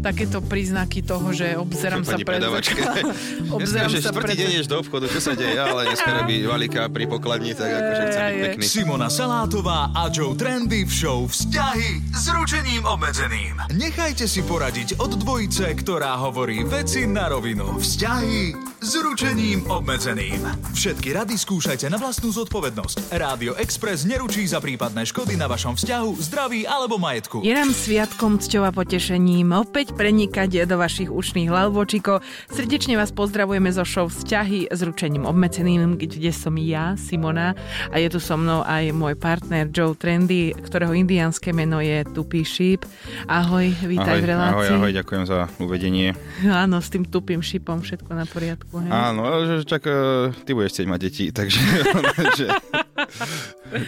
takéto príznaky toho, že obzerám sa pred obzerám sa pred deň do obchodu, čo sa deje, ale dneska robí valika pri pokladni, tak akože chce byť pekný. Simona Salátová a Joe Trendy v show Vzťahy s ručením obmedzeným. Nechajte si poradiť od dvojice, ktorá hovorí veci na rovinu. Vzťahy s ručením obmedzeným. Všetky rady skúšajte na vlastnú zodpovednosť. Rádio Express neručí za prípadné škody na vašom vzťahu, zdraví alebo majetku. Je nám sviatkom, cťou a potešením opäť prenikať do vašich ušných lalvočíkov. Srdečne vás pozdravujeme zo show Vzťahy s ručením obmedzeným, kde som ja, Simona, a je tu so mnou aj môj partner Joe Trendy, ktorého indiánske meno je Tupý šíp. Ahoj, vítaj Ahoj, v relácii. ahoj, ahoj, ďakujem za uvedenie. Áno, s tým tupým šípom všetko na poriadku. Hej? Áno, že čak eh, ty budeš chcieť mať deti, takže že,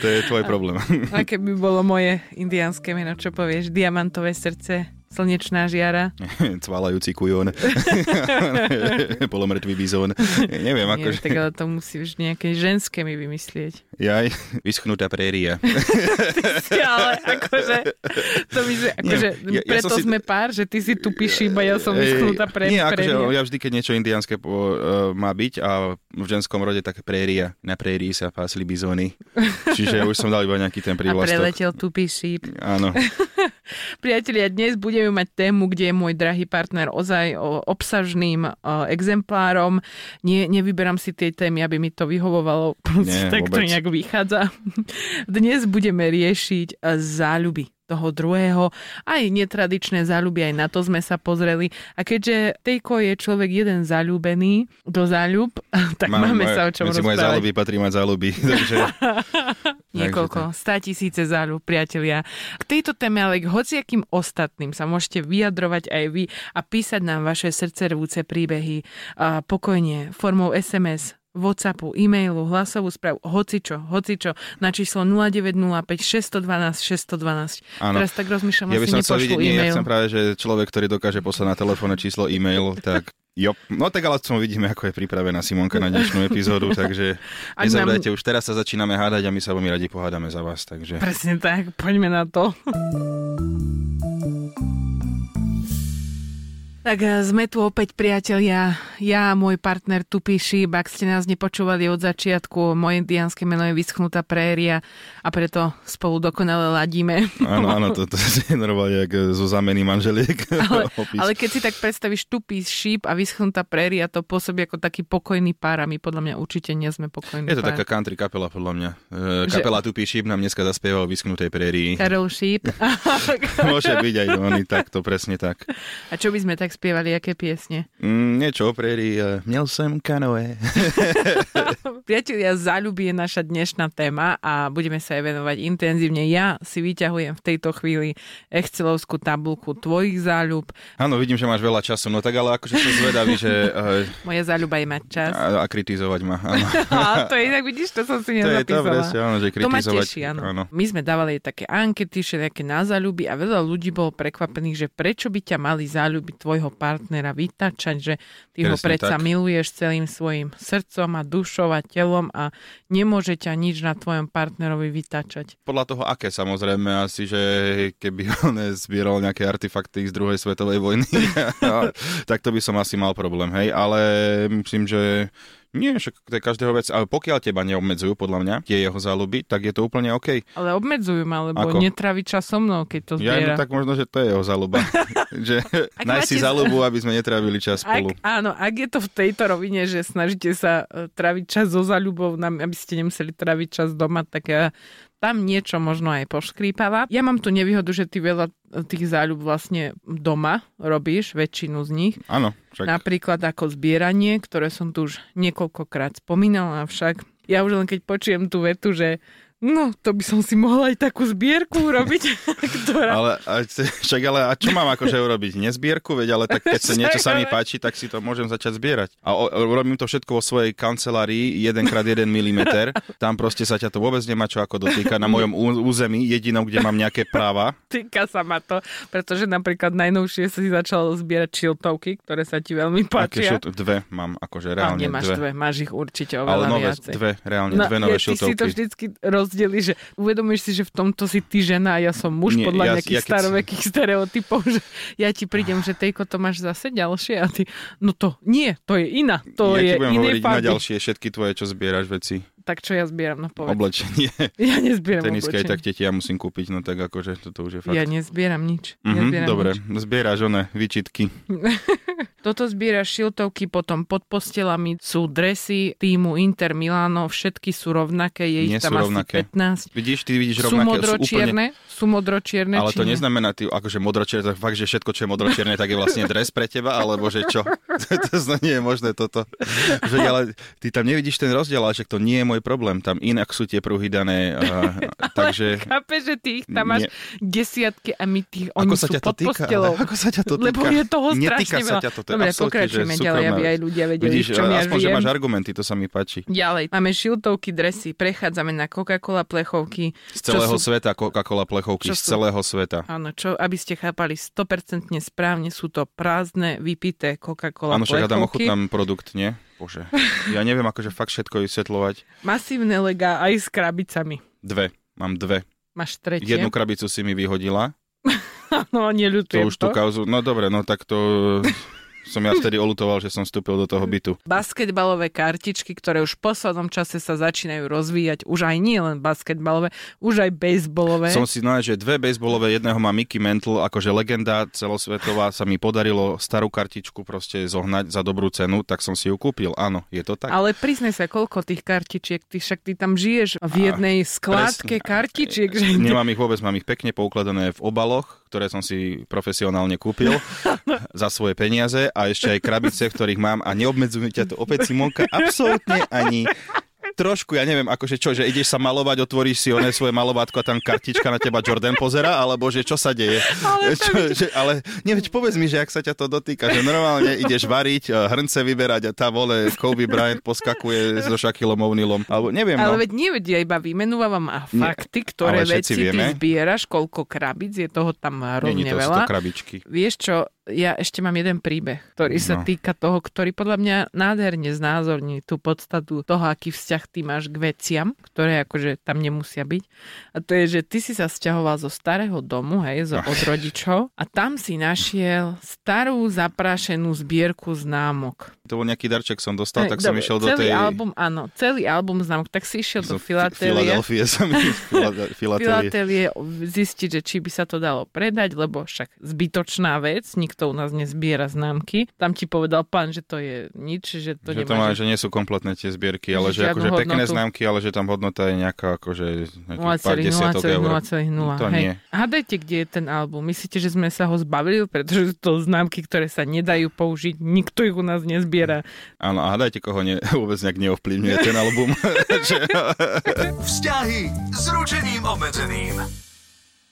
to je tvoj problém. A keby bolo moje indiánske meno, čo povieš? Diamantové srdce, slnečná žiara. Cvalajúci kujon. Polomrtvý bizón. Neviem, Nie, akože... tak ale to musíš nejaké ženské mi vymyslieť. Jaj, vyschnutá préria. ale akože, to by sme, akože, Nie, ja- ja preto si- sme pár, že ty si tu píši, iba ja som vyschnutá pre, Nie, akože pre ja vždy, keď niečo indiánske po, uh, má byť a v ženskom rode tak préria. Na prérii sa pásli bizóny. Čiže už som dal iba nejaký ten a prívlastok. preletel tupý šíp. Áno. Priatelia, dnes budeme mať tému, kde je môj drahý partner ozaj obsažným exemplárom. Nie, nevyberám si tie témy, aby mi to vyhovovalo. Nie, tak to vôbec. nejak vychádza. Dnes budeme riešiť e, záľuby toho druhého, aj netradičné záľuby, aj na to sme sa pozreli. A keďže Tejko je človek jeden záľubený do záľub, tak Mám- máme moje- sa o čom Medzi moje rozprávať. záľuby patrí mať záľuby. Takže Niekoľko, stá tisíce záľub, priatelia. K tejto téme, ale k hociakým ostatným sa môžete vyjadrovať aj vy a písať nám vaše srdcervúce príbehy a pokojne formou SMS, Whatsappu, e-mailu, hlasovú správu, hocičo, hocičo, na číslo 0905 612 612. Áno. Teraz tak rozmýšľam, ja by som chcel vidieť, nie, ja e-mail. chcem práve, že človek, ktorý dokáže poslať na telefónne číslo e-mail, tak jo. No tak ale som vidíme, ako je pripravená Simonka na dnešnú epizódu, takže nám- nezabudajte, už teraz sa začíname hádať a my sa veľmi radi pohádame za vás, takže... Presne tak, poďme na to. Tak eh, sme tu opäť, priatelia. Ja a môj partner Tupý Šíp. Ak ste nás nepočúvali od začiatku, moje indiánske meno je Vyschnutá préria a preto spolu dokonale ladíme. Áno, áno, to, to je normálne jak zo zameny manželiek. Ale, ale keď si tak predstavíš Tupý Šíp a Vyschnutá préria, to pôsobí ako taký pokojný pár a my podľa mňa určite nie sme pokojný Je to pár. taká country kapela, podľa mňa. E, Že- kapela Tupý šíp nám dneska zaspieval o vysknutej prérii. Karol Šíp. Môže byť aj oni, tak to presne tak. a čo by sme tak spievali, aké piesne? Mm, niečo o prérii. e, Měl som kanoe. Priatelia, záľuby je naša dnešná téma a budeme sa jej venovať intenzívne. Ja si vyťahujem v tejto chvíli Excelovskú tabulku tvojich záľub. Áno, vidím, že máš veľa času, no tak ale akože som zvedavý, že... e, Moja záľuba je mať čas. A, a kritizovať ma, áno. A to je inak, vidíš, to som si To je to nezapísala. presne, áno, že To ma kritizovať. teší, áno. My sme dávali také ankety, všetké na záľuby a veľa ľudí bolo prekvapených, že prečo by ťa mali záľuby tvojho partnera vytačať, že ty ho Presne predsa tak. miluješ celým svojim srdcom a dušou a telom a nemôže ťa nič na tvojom partnerovi vytačať. Podľa toho, aké samozrejme, asi, že keby on zbieral nejaké artefakty z druhej svetovej vojny, tak to by som asi mal problém, hej, ale myslím, že nie, však to je každého vec, ale pokiaľ teba neobmedzujú, podľa mňa, tie jeho záľuby, tak je to úplne OK. Ale obmedzujú ma, lebo Ako? netraví čas so mnou, keď to Ja, zbiera. no tak možno, že to je jeho záľuba. že nájsť si záľubu, aby sme netrávili čas spolu. Ak, áno, ak je to v tejto rovine, že snažíte sa e, traviť čas so zaľubou, nám- aby ste nemuseli traviť čas doma, tak ja, tam niečo možno aj poškrípava. Ja mám tu nevýhodu, že ty veľa e, tých záľub vlastne doma robíš, väčšinu z nich. Áno, však Napríklad ako zbieranie, ktoré som tu už niekoľkokrát spomínala, avšak ja už len keď počujem tú vetu, že No, to by som si mohla aj takú zbierku urobiť. ktorá... Ale, a, však ale a čo mám akože urobiť? Nezbierku? Veď ale tak keď sa niečo sa mi páči, tak si to môžem začať zbierať. A o, robím to všetko vo svojej kancelárii 1x1 mm. Tam proste sa ťa to vôbec nemá čo ako dotýka. Na mojom území, jedinou, kde mám nejaké práva. Týka sa ma to, pretože napríklad najnovšie si začal zbierať šiltovky, ktoré sa ti veľmi páčia. Aké dve mám, akože reálne a nemáš dve. dve. Máš ich určite oveľa ale nové, viacej. dve, reálne, no, dve nové ja, šiltovky. Si to vždycky roz rozdeli, že uvedomíš si, že v tomto si ty žena a ja som muž Nie, podľa ja, nejakých ja starovekých si... stereotypov, že ja ti prídem, že tejko to máš zase ďalšie a ty, no to nie, to je iná, to ja je ti budem iné hovoriť na ďalšie všetky tvoje, čo zbieraš veci. Tak čo ja zbieram, no povedz. Oblečenie. Ja nezbieram Tenisky oblečenie. aj tak teti ja musím kúpiť, no tak akože toto už je fakt. Ja nezbieram nič. Mm-hmm, nezbieram dobre, nič. zbieraš one, výčitky. Toto zbieraš šiltovky, potom pod postelami sú dresy týmu Inter Milano, všetky sú rovnaké, je ich Nie tam sú rovnaké. asi 15. Vidíš, ty vidíš sú rovnaké. modročierne, sú, úplne... sú modročierne, Ale to neznamená, ty, akože modročierne, tak fakt, že všetko, čo je modročierne, tak je vlastne dres pre teba, alebo že čo? to, to nie je možné toto. Že, ale ty tam nevidíš ten rozdiel, ale však to nie je môj problém. Tam inak sú tie pruhy dané. A, takže... Chápe, že ty ich tam máš Nie. desiatky a my tých, Ako oni sa sú ťa to pod týka? postelou. Ale ako sa ťa to týka? Lebo je toho strašne sa veľa. ťa to, Dobre, pokračujeme ďalej, aby aj ľudia vedeli, Vidíš, v čom ja aspoň, že máš argumenty, to sa mi páči. Ďalej, máme šiltovky, dresy, prechádzame na Coca-Cola plechovky. Z celého čo sú, sveta, Coca-Cola plechovky, čo z celého sveta. Áno, čo, aby ste chápali 100% správne, sú to prázdne, vypité Coca-Cola Áno, však ja tam ochutnám produkt, nie? Bože. Ja neviem akože fakt všetko vysvetľovať. Masívne lega aj s krabicami. Dve. Mám dve. Máš tretie. Jednu krabicu si mi vyhodila. no, To neľutujem už tú kauzu. No dobre, no tak to som ja vtedy olutoval, že som vstúpil do toho bytu. Basketbalové kartičky, ktoré už v poslednom čase sa začínajú rozvíjať, už aj nie len basketbalové, už aj baseballové. Som si, no že dve baseballové, jedného má Mickey Mantle, akože legenda celosvetová, sa mi podarilo starú kartičku proste zohnať za dobrú cenu, tak som si ju kúpil. Áno, je to tak. Ale priznaj sa, koľko tých kartičiek, ty však ty tam žiješ v jednej skládke presne. kartičiek. Že... Nemám ich vôbec, mám ich pekne poukladané v obaloch, ktoré som si profesionálne kúpil za svoje peniaze a ešte aj krabice, v ktorých mám a neobmedzujú ťa to opäť Simonka absolútne ani trošku, ja neviem, akože čo, že ideš sa malovať, otvoríš si oné svoje malovátko a tam kartička na teba Jordan pozera, alebo že čo sa deje? Ale čo, že, ale nie, veď povedz mi, že ak sa ťa to dotýka, že normálne ideš variť, eh, hrnce vyberať a tá vole Kobe Bryant poskakuje so Shaquillom O'Nealom, alebo neviem, Ale no. veď nie, ja iba vymenúvam a Nie, fakty, ktoré ale všetci veci vieme. ty zbieraš, koľko krabíc, je toho tam rovne to veľa. 100 krabičky. Vieš čo, ja ešte mám jeden príbeh, ktorý sa No. týka toho, ktorý podľa mňa nádherne znázorní tú podstatu toho, aký vzťah ty máš k veciam, ktoré akože tam nemusia byť. A to je, že ty si sa sťahoval zo starého domu, hej, zo, od rodičov a tam si našiel starú zaprášenú zbierku známok. To bol nejaký darček som dostal, Hej, tak som dobre, išiel do tej... album, áno, celý album známok, tak si išiel do Filatélie. Filadelfie som. Filatélie zistiť, že či by sa to dalo predať, lebo však zbytočná vec, nikto u nás nezbiera známky. Tam ti povedal pán, že to je nič, že to že nemá... to má, že- nie sú kompletné tie zbierky, ale že akože pekné hodnotu. známky, ale že tam hodnota je nejaká akože nejakých pár 0,0, desiatok eur. 0,0. To Hej. nie. Hádajte, kde je ten album. Myslíte, že sme sa ho zbavili, pretože sú to známky, ktoré sa nedajú použiť. Nikto ich u nás nezbiera. Áno, a hádajte, koho ne, vôbec nejak neovplyvňuje ten album. Vzťahy s ručením obmedzeným.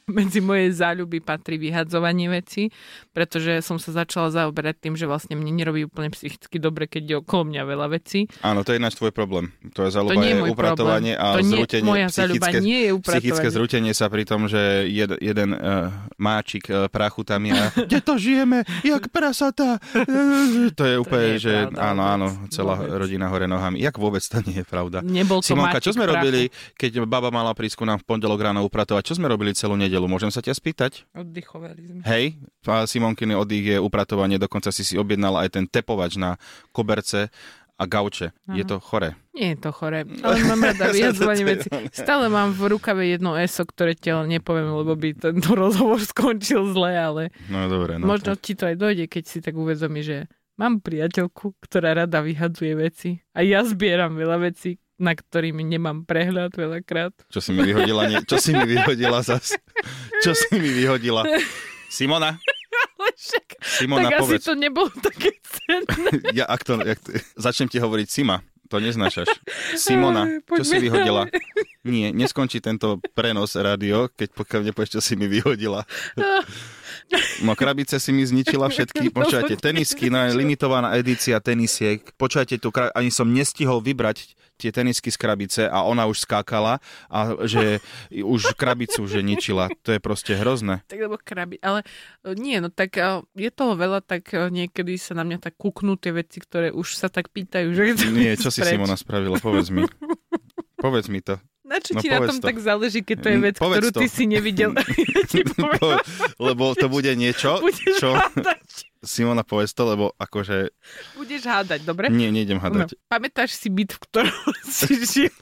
Medzi moje záľuby patrí vyhadzovanie veci, pretože som sa začala zaoberať tým, že vlastne mne nerobí úplne psychicky dobre, keď je okolo mňa veľa vecí. áno, to je ináč tvoj problém. To je To záľuba nie je je môj upratovanie problém. a to nie, zrútenie. moja záľuba psychické, nie je psychické upratovanie. zrútenie sa pri tom, že jed, jeden uh, máčik uh, prachu tam je a kde to žijeme, jak prasata. Uh, to je úplne, nie je že pravda áno, áno, celá Vôbec. rodina hore nohami. Jak vôbec to nie je pravda. Nebol to Simonka, máčik čo sme prachu. robili, keď baba mala prísku nám v pondelok ráno upratovať? Čo sme robili celú nedelu? Môžem sa ťa spýtať? Oddychovali sme. Hej, a Simonkiny oddych je upratovanie, dokonca si si objednala aj ten tepovač na koberce a gauče. Je to chore. Nie je to chore, ale mám rada vyhadzovanie veci. Stále mám v rukave jedno ESO, ktoré ti ale nepoviem, lebo by tento rozhovor skončil zle, ale No dobre, no. možno ti to aj dojde, keď si tak uvedomí, že mám priateľku, ktorá rada vyhadzuje veci a ja zbieram veľa vecí, na ktorými nemám prehľad veľakrát. Čo si mi vyhodila? Nie, čo si mi vyhodila zas? Čo si mi vyhodila? Simona, však, Simona, tak asi povedz. to nebolo také cenné. Ja, ak to, jak, začnem ti hovoriť Sima. To neznášaš. Simona, čo si vyhodila? Nie, neskončí tento prenos rádio, keď pokiaľ nepovieš, čo si mi vyhodila. No krabice si mi zničila všetky. Počujete, tenisky, no limitovaná edícia tenisiek. Počujete tu, ani som nestihol vybrať tie tenisky z krabice a ona už skákala a že už krabicu že ničila. To je proste hrozné. Tak lebo krabi, ale e, nie, no tak e, je toho veľa, tak e, niekedy sa na mňa tak kúknú tie veci, ktoré už sa tak pýtajú, že Nie, čo si. Simona spravila, povedz mi. Povedz mi to. Na čo no, ti na tom to. tak záleží, keď to je vec, povedz ktorú to. ty si nevidel? ja lebo to bude niečo, Budeš čo... Hádať. Simona, povedz to, lebo akože... Budeš hádať, dobre? Nie, nejdem hádať. No. Pamätáš si byt, v ktorom si žil?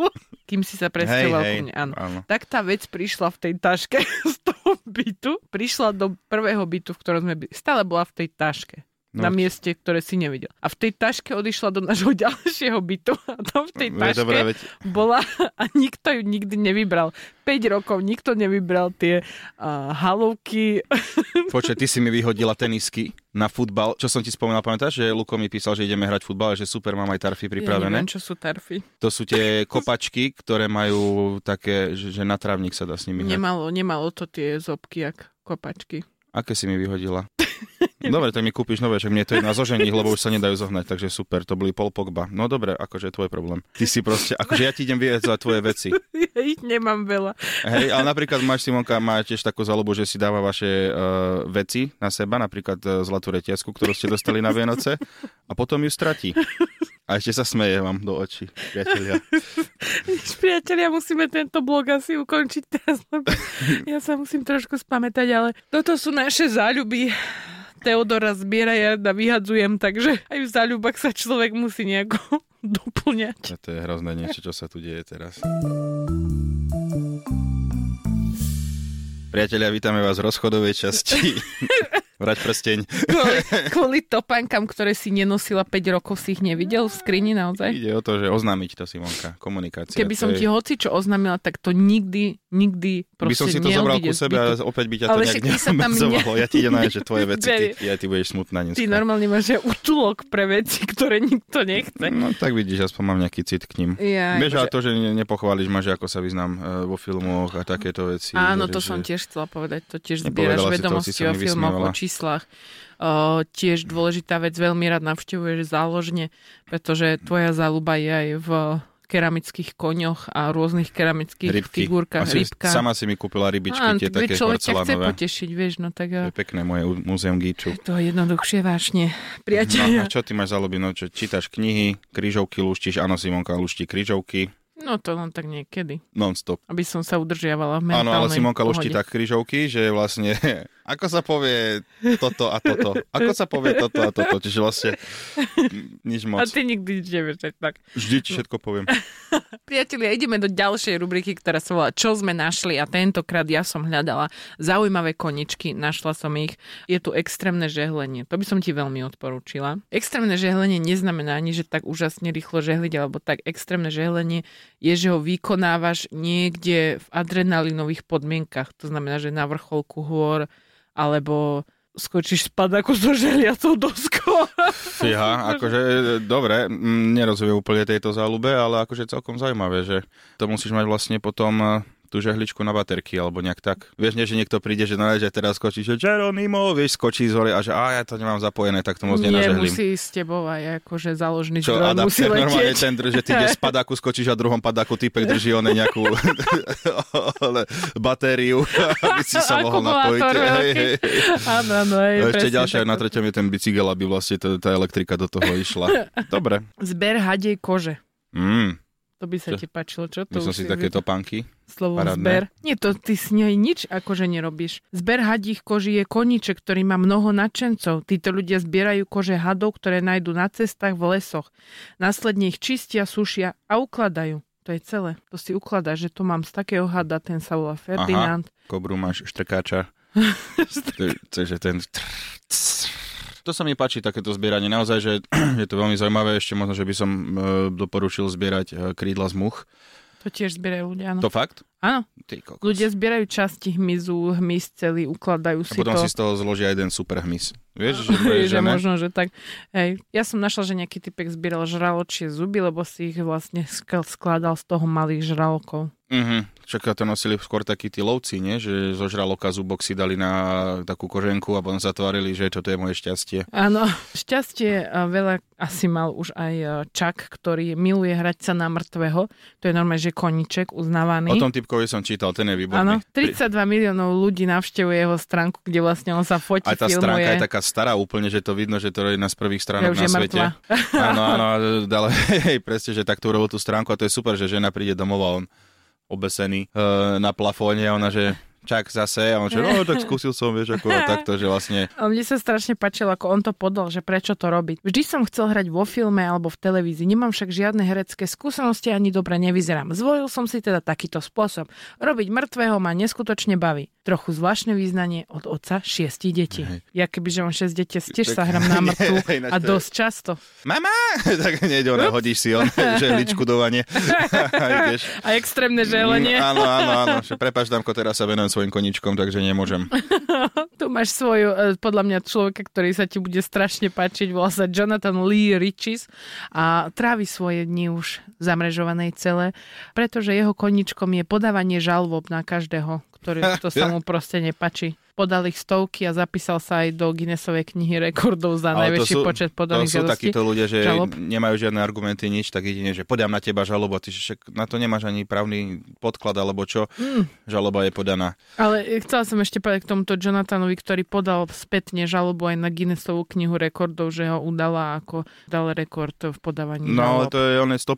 Kým si sa presťoval hej, hej, áno. áno. Tak tá vec prišla v tej taške z toho bytu. Prišla do prvého bytu, v ktorom sme byli. Stále bola v tej taške no. na mieste, ktoré si nevidel. A v tej taške odišla do nášho ďalšieho bytu a tam v tej taške dobré, veď... bola a nikto ju nikdy nevybral. 5 rokov nikto nevybral tie uh, halovky. Počkaj, ty si mi vyhodila tenisky na futbal. Čo som ti spomenul, pamätáš, že Luko mi písal, že ideme hrať futbal, že super, mám aj tarfy pripravené. Ja neviem, čo sú tarfy. To sú tie kopačky, ktoré majú také, že, že na trávnik sa dá s nimi hrať. Nemalo, nemalo to tie zobky, jak kopačky. Aké si mi vyhodila? Dobre, tak mi kúpiš nové, že mne to je na zožení, lebo už sa nedajú zohnať, takže super, to boli pol Pogba. No dobre, akože je tvoj problém. Ty si proste, akože ja ti idem vyjedzovať tvoje veci. Ja ich nemám veľa. Hej, ale napríklad máš Simonka, má tiež takú zalobu, že si dáva vaše uh, veci na seba, napríklad uh, zlatú reťazku, ktorú ste dostali na Vianoce a potom ju stratí. A ešte sa smeje vám do očí, priatelia. priatelia, musíme tento blog asi ukončiť teraz. Ja sa musím trošku spamätať, ale toto sú naše záľuby. Teodora zbiera, ja vyhadzujem, takže aj v záľubách sa človek musí nejako doplňať. To je hrozné niečo, čo sa tu deje teraz. Priatelia, vítame vás v rozchodovej časti. Vrať prsteň. Kvôli, kvôli topánkam, ktoré si nenosila 5 rokov, si ich nevidel v skrini naozaj? Ide o to, že oznámiť to Simonka, komunikácia. Keby som je... ti hoci čo oznámila, tak to nikdy, nikdy proste By som si to zobral ku sebe a opäť by ťa to nejak neobmedzovalo. Ne... Ja ti idem že tvoje veci, ty, ja ty budeš smutná dneska. Ty normálne máš útulok pre veci, ktoré nikto nechce. No tak vidíš, aspoň mám nejaký cit k ním. Ja, Vieš, že... to, že nepochváliš ma, že ako sa vyznám e, vo filmoch a takéto veci. Áno, to som tiež chcela povedať. To tiež zbieraš vedomosti o filmoch, o číslach. Uh, tiež dôležitá vec, veľmi rád navštevuješ záložne, pretože tvoja záľuba je aj v keramických koňoch a rôznych keramických Rybky. figurkách. Asi rybka. Sama si mi kúpila rybičky, Á, tie také človek ťa chce potešiť, vieš, no tak... To je pekné moje múzeum Gíču. To je jednoduchšie vášne, priateľ. No, a čo ty máš za No, čo čítaš knihy, krížovky luštíš, áno, Simonka luští krížovky. No to len tak niekedy. Non-stop. Aby som sa udržiavala v mentálnej Áno, ale Simonka luští tak krížovky, že vlastne ako sa povie toto a toto, ako sa povie toto a toto, čiže vlastne nič moc. A ty nikdy nič nevieš, tak. Vždy ti všetko poviem. Priatelia, ideme do ďalšej rubriky, ktorá sa volá Čo sme našli a tentokrát ja som hľadala zaujímavé koničky, našla som ich. Je tu extrémne žehlenie, to by som ti veľmi odporúčila. Extrémne žehlenie neznamená ani, že tak úžasne rýchlo žehliť, alebo tak extrémne žehlenie je, že ho vykonávaš niekde v adrenalinových podmienkach. To znamená, že na vrcholku hôr, alebo skočíš spad ako so želiacou doskou. Fíha, akože dobre, nerozumiem úplne tejto záľube, ale akože celkom zaujímavé, že to musíš mať vlastne potom tú žehličku na baterky alebo nejak tak. Vieš, nie, že niekto príde, že, no, že teraz skočí, že Geronimo, vieš, skočí z hore a že a ja to nemám zapojené, tak to moc nie, nenažehlím. musí s tebou aj akože záložný Čo, zdroj musí letieť. normálne ten, že ty ideš z padáku, skočíš a druhom padáku typek drží one nejakú batériu, aby si sa mohol napojiť. Hej, hej. Áno, áno, hej, Ešte ďalšia, na treťom je ten bicykel, aby vlastne tá elektrika do toho išla. Dobre. Zber hadej kože. Mm. To by sa čo? ti páčilo, čo? To Myslím si takéto panky. Slovo Paradné. zber. Nie, to ty s nej nič akože nerobíš. Zber hadích koží je koníček, ktorý má mnoho nadšencov. Títo ľudia zbierajú kože hadov, ktoré nájdú na cestách v lesoch. Následne ich čistia, sušia a ukladajú. To je celé. To si ukladá, že to mám z takého hada, ten sa volá Ferdinand. Aha, kobru máš štrkáča. je ten to sa mi páči, takéto zbieranie. Naozaj, že je to veľmi zaujímavé. Ešte možno, že by som e, doporučil zbierať e, krídla z much. To tiež zbierajú ľudia, áno. To fakt? Áno. Ľudia zbierajú časti hmyzu, hmyz celý, ukladajú A si potom to. si z toho zložia jeden super hmyz. Vieš, že, že že ne? možno, že tak. Hej. Ja som našla, že nejaký typek zbieral žraločie zuby, lebo si ich vlastne sk- skladal z toho malých žralokov. Mhm. Čaká to nosili skôr takí tí lovci, nie? Že zo žraloka zubok si dali na takú koženku a potom sa tvárili, že toto je moje šťastie. Áno, šťastie a veľa asi mal už aj e, Čak, ktorý miluje hrať sa na mŕtvého. To je normálne, že koniček uznávaný. O tom typkovi som čítal, ten je Áno, výborný. 32 miliónov ľudí navštevuje jeho stránku, kde vlastne on sa fotí, Aj tá filmuje. stránka je taká stará úplne, že to vidno, že to je jedna z prvých stránok na svete. mŕtva. Áno, áno, ale hej, presne, že takto urobil tú stránku a to je super, že žena príde domov a on obesený e, na plafóne a ona, že čak zase a on že no tak skúsil som, vieš, ako takto, že vlastne Ale mne sa strašne páčilo, ako on to podal, že prečo to robí. Vždy som chcel hrať vo filme alebo v televízii, nemám však žiadne herecké skúsenosti ani dobre nevyzerám. Zvolil som si teda takýto spôsob. Robiť mŕtvého ma neskutočne baví. Trochu zvláštne význanie od otca šiestich detí. Hej. Ja kebyže mám šesť detí, tiež sa Tak- hram na mŕtvu a to je- dosť často. mama, tak hneď ona hodíš si on, že ličkudovanie. a ideš. A extrémne želenie. Mm, áno, áno, áno, že prepáč, Damko, teraz sa venujem svojim koničkom, takže nemôžem. Tu máš svoju, e, podľa mňa človeka, ktorý sa ti bude strašne páčiť, volá sa Jonathan Lee Riches a trávi svoje dni už zamrežovanej cele, pretože jeho koničkom je podávanie žalob na každého, ktorý to sa mu proste nepačí. Podal ich stovky a zapísal sa aj do Guinnessovej knihy rekordov za Ale najväčší počet to podaných sú žiadostí. takíto ľudia, že žalob. nemajú žiadne argumenty, nič, tak jedine, že podám na teba žalobu a ty však na to nemáš ani právny podklad, alebo čo, Mm. žaloba je podaná. Ale chcela som ešte povedať k tomuto Jonathanovi, ktorý podal spätne žalobu aj na Guinnessovú knihu rekordov, že ho udala ako dal rekord v podávaní No ale žalob. to je, on je 100%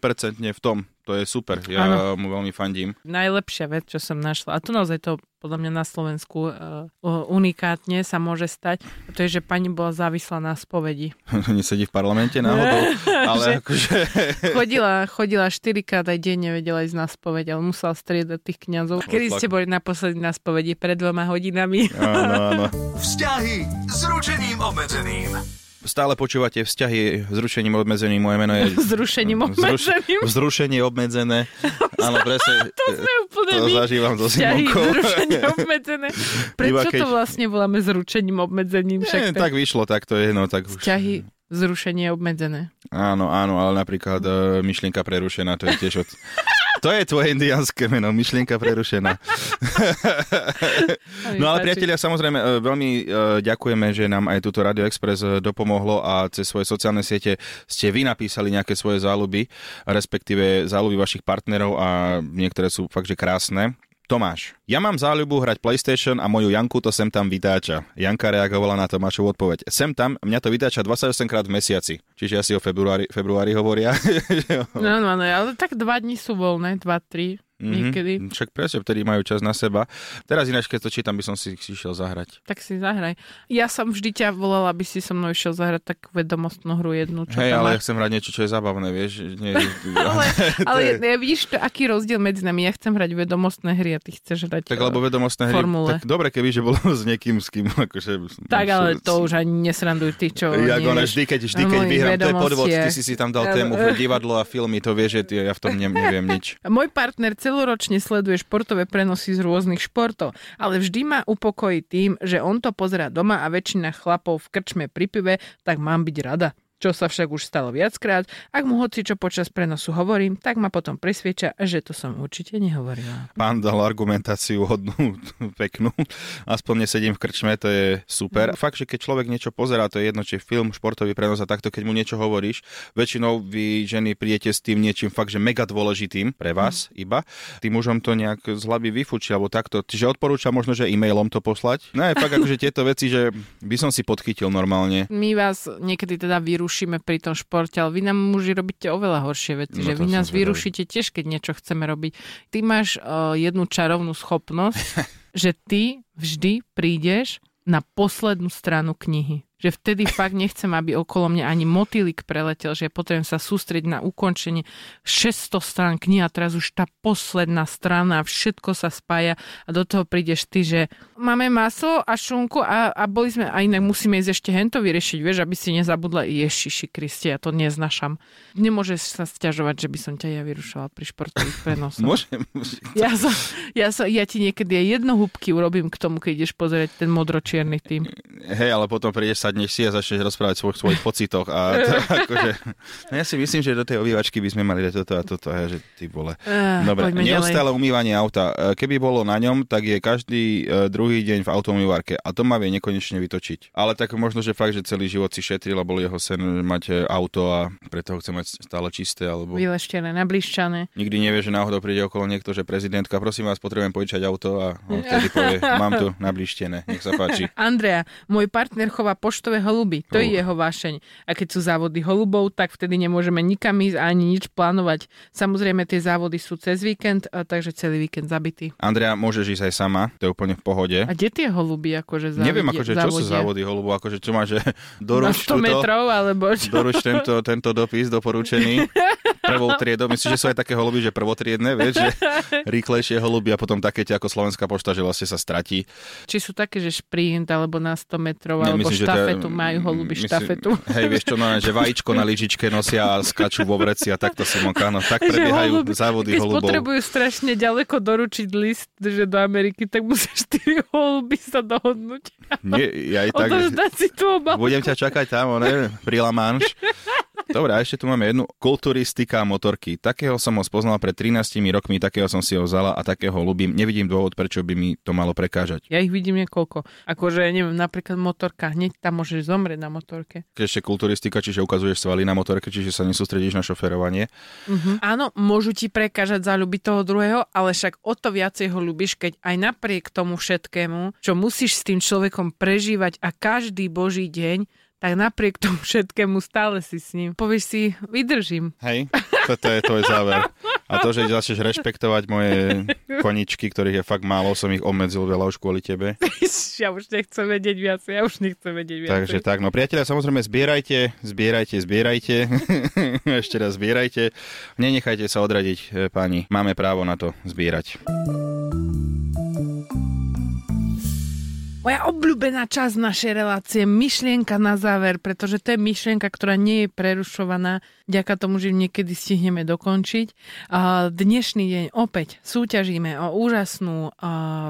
v tom, to je super, ja Áno. mu veľmi fandím. najlepšia vec, čo som našla. A to naozaj to podľa mňa na Slovensku uh, unikátne sa môže stať. A to je, že pani bola závislá na spovedi. Nesedí v parlamente náhodou, ale Že- akože... Chodila, chodila štyrikrát aj deň, nevedela ísť na spoveď, ale musela striedať tých kňazov. Kedy ste boli naposledy na spovedi? Pred dvoma hodinami. Áno, áno. Vzťahy s ručením obmedzeným. Stále počúvate vzťahy s rušením obmedzeným, moje meno je... Zrušením obmedzeným. Vzrušenie obmedzené. Áno, presne. To sme úplne to my. zažívam so Simonkou. zrušenie obmedzené. Prečo keď- to vlastne voláme zručením obmedzením? Nie, Však je tak vyšlo, tak to je, no tak už... Vzťahy zrušenie obmedzené. Áno, áno, ale napríklad uh, myšlienka prerušená, to je tiež od... To je tvoje indiánske meno, myšlienka prerušená. No ale priatelia, samozrejme, e, veľmi e, ďakujeme, že nám aj túto Radio Express e, dopomohlo a cez svoje sociálne siete ste vy napísali nejaké svoje záľuby, respektíve záľuby vašich partnerov a niektoré sú fakt, že krásne. Tomáš, ja mám záľubu hrať PlayStation a moju Janku to sem tam vytáča. Janka reagovala na Tomášovu odpoveď. Sem tam, mňa to vytáča 28 krát v mesiaci. Čiže asi o februári, februári hovoria. No, no, no, ale tak dva dní sú voľné, dva, tri, niekedy. Mhm, Však presne, vtedy majú čas na seba. Teraz ináč, keď to čítam, by som si si išiel zahrať. Tak si zahraj. Ja som vždy ťa volala, aby si so mnou išiel zahrať takú vedomostnú hru jednu, čo Hej, ale ja chcem hrať niečo, čo je zábavné, vieš. Nie, Ale, ale je- ja, vidíš, to, aký rozdiel medzi nami. Ja chcem hrať vedomostné hry a ty chceš hrať... Tak eh, lebo vedomostné hry, formule. tak dobre, keby že bolo s niekým, s kým, akože... Tak, ale to už ani nesranduj ty, čo nie ona vždy, keď, vždy, keď vyhrám, to je podvod, ty si si tam dal tému divadlo a filmy, to vieš, že ja v tom ne, neviem nič. Môj partner celoročne sleduje športové prenosy z rôznych športov, ale vždy ma upokojí tým, že on to pozerá doma a väčšina chlapov v krčme pri pive, tak mám byť rada. Čo sa však už stalo viackrát, ak mu hoci čo počas prenosu hovorím, tak ma potom presvieča, že to som určite nehovorila. Pán dal argumentáciu hodnú, peknú. Aspoň nesedím v krčme, to je super. Mhm. Fakt, že keď človek niečo pozerá, to je jedno, či film, športový prenos a takto, keď mu niečo hovoríš, väčšinou vy ženy prídete s tým niečím fakt, že mega dôležitým pre vás Mhm. iba. Tým mužom to nejak z hlavy vyfučí, alebo takto. Čiže odporúčam možno, že e-mailom to poslať. No je fakt akože tieto veci, že by som si podchytil normálne. My vás niekedy teda vyrušíme pri tom športe, ale vy nám muži robíte oveľa horšie veci, No že vy nás vyrušíte tiež, keď niečo chceme robiť. Ty máš uh, jednu čarovnú schopnosť, že ty vždy prídeš na poslednú stranu knihy. Že vtedy fakt nechcem, aby okolo mňa ani motýlik preletel, že potrebujem sa sústrediť na ukončenie 600 strán knihy a teraz už tá posledná strana, všetko sa spája a do toho prídeš ty, že máme maso a šunku a, a boli sme, a inak musíme ísť ešte hento vyriešiť, vieš, aby si nezabudla, ješiši Kristi, ja to neznašam. Nemôžeš sa stiažovať, že by som ťa ja vyrušovala pri športových prenosoch. Môžem. Ja, som, ja, som, ja ti niekedy aj jedno húbky urobím k tomu, keď ideš pozrieť ten modročierny tým. Hej, ale potom prídeš sadneš si a začneš rozprávať svoj, svojich pocitoch a to, akože, no ja si myslím, že do tej obývačky by sme mali dať toto a toto, a že ty vole. Dobre, neustále ďalej. umývanie auta. Keby bolo na ňom, tak je každý uh, druhý deň v automývarke a to má vie nekonečne vytočiť. Ale tak možno, že fakt, že celý život si šetril a bol jeho sen mať auto a preto ho chce mať stále čisté. Alebo... Vyleštené, nablišťané. Nikdy nevie, že náhodou príde okolo niekto, že prezidentka, prosím vás, potrebujem požičať auto a on vtedy povie, mám tu nablištené, nech sa páči. Andrea, môj partner chová poštové holuby. To je jeho vášeň. A keď sú závody holubov, tak vtedy nemôžeme nikam ísť ani nič plánovať. Samozrejme, tie závody sú cez víkend, takže celý víkend zabitý. Andrea, môžeš ísť aj sama, to je úplne v pohode. A kde tie holuby akože závodie, Neviem, akože, čo sú závody holubov, akože čo máš, že doruč 100 metrov, alebo čo? Doruč tento, tento dopis doporučený prvou triedou. Myslím, že sú aj také holuby, že prvotriedne, vieš, že rýchlejšie holuby a potom také tie ako Slovenská pošta, že vlastne sa stratí. Či sú také, že šprint alebo na 100 metrov, alebo myslím, štafetu majú holuby ľúbiš myslím, štafetu. Hej, vieš čo, no, že vajíčko na lyžičke nosia a skačú vo vreci a takto si mokáno. Tak prebiehajú holuby, závody keď holubov. potrebujú strašne ďaleko doručiť list, že do Ameriky, tak musia štyri holuby sa dohodnúť. Nie, ja aj tak, si tú budem ťa čakať tam, ne, pri La Manche. Dobre, a ešte tu máme jednu kulturistika motorky. Takého som ho spoznal pred 13 rokmi, takého som si ho vzala a takého ľubím. Nevidím dôvod, prečo by mi to malo prekážať. Ja ich vidím niekoľko. Akože, neviem, napríklad motorka, hneď tam môžeš zomrieť na motorke. Ešte kulturistika, čiže ukazuješ svaly na motorke, čiže sa nesústredíš na šoferovanie. Uh-huh. Áno, môžu ti prekážať záľuby toho druhého, ale však o to viacej ho ľubíš, keď aj napriek tomu všetkému, čo musíš s tým človekom prežívať a každý boží deň, tak napriek tomu všetkému stále si s ním. Povieš si, vydržím. Hej, toto je tvoj záver. A to, že začneš rešpektovať moje koničky, ktorých je fakt málo, som ich obmedzil veľa už kvôli tebe. ja už nechcem vedieť viac, ja už nechcem vedieť viac. Takže tak, no priatelia, samozrejme zbierajte, zbierajte, zbierajte. Ešte raz zbierajte. Nenechajte sa odradiť, e, páni. Máme právo na to zbierať. Moja obľúbená časť našej relácie, myšlienka na záver, pretože to je myšlienka, ktorá nie je prerušovaná, ďaká tomu, že niekedy stihneme dokončiť. Dnešný deň opäť súťažíme o úžasnú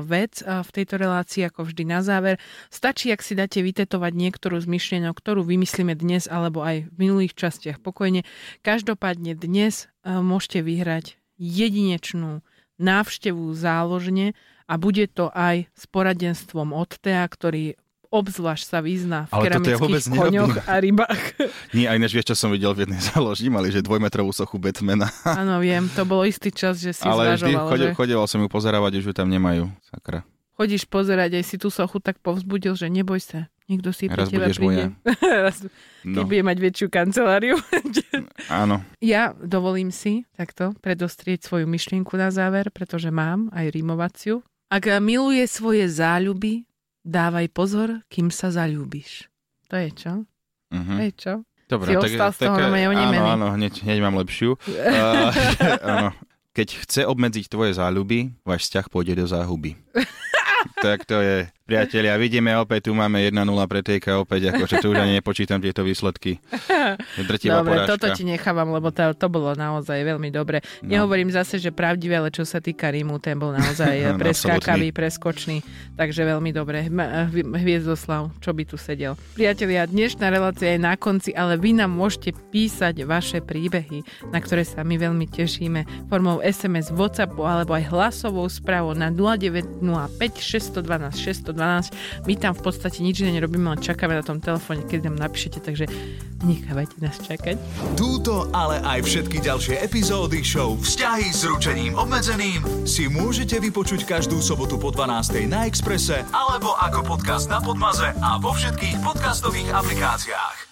vec v tejto relácii, ako vždy na záver. Stačí, ak si dáte vytetovať niektorú z myšlienok, ktorú vymyslíme dnes alebo aj v minulých častiach pokojne. Každopádne dnes môžete vyhrať jedinečnú návštevu záložne a bude to aj s poradenstvom od Tea, ktorý obzvlášť sa vyzná v Ale keramických ja koňoch a rybách. Nie, aj než vieš, čo som videl v jednej záložni, mali, že dvojmetrovú sochu Batmana. Áno, viem, to bol istý čas, že si Ale vždy chodil, že... som ju pozerávať, už ju tam nemajú. Sakra. Chodíš pozerať aj si tú sochu, tak povzbudil, že neboj sa, Niekto si Raz pre teba príde. Raz, no. bude mať väčšiu kanceláriu. Áno. Ja dovolím si takto predostrieť svoju myšlienku na záver, pretože mám aj rímovaciu. Ak miluje svoje záľuby, dávaj pozor, kým sa zalúbiš. To je čo? Uh-huh. To je čo? Dobre, si tak, ostal z toho áno, áno, hneď, hneď mám lepšiu. uh, áno. Keď chce obmedziť tvoje záľuby, váš vzťah pôjde do záhuby. tak to je Priatelia, vidíme opäť, tu máme 1-0 pre TK opäť, akože tu už ani nepočítam tieto výsledky. Drtivá dobre, porážka. toto ti nechávam, lebo to, to bolo naozaj veľmi dobre. No. Nehovorím zase, že pravdivé, ale čo sa týka Rímu, ten bol naozaj preskákavý, preskočný, takže veľmi dobre. Hviezdoslav, čo by tu sedel. Priatelia, dnešná relácia je na konci, ale vy nám môžete písať vaše príbehy, na ktoré sa my veľmi tešíme formou SMS, WhatsAppu alebo aj hlasovou správou na 0905 612 612 12. My tam v podstate nič nerobíme, len čakáme na tom telefóne, keď nám napíšete, takže nechávajte nás čakať. Túto, ale aj všetky ďalšie epizódy show Vzťahy s ručením obmedzeným si môžete vypočuť každú sobotu po 12. na Exprese alebo ako podcast na Podmaze a vo všetkých podcastových aplikáciách.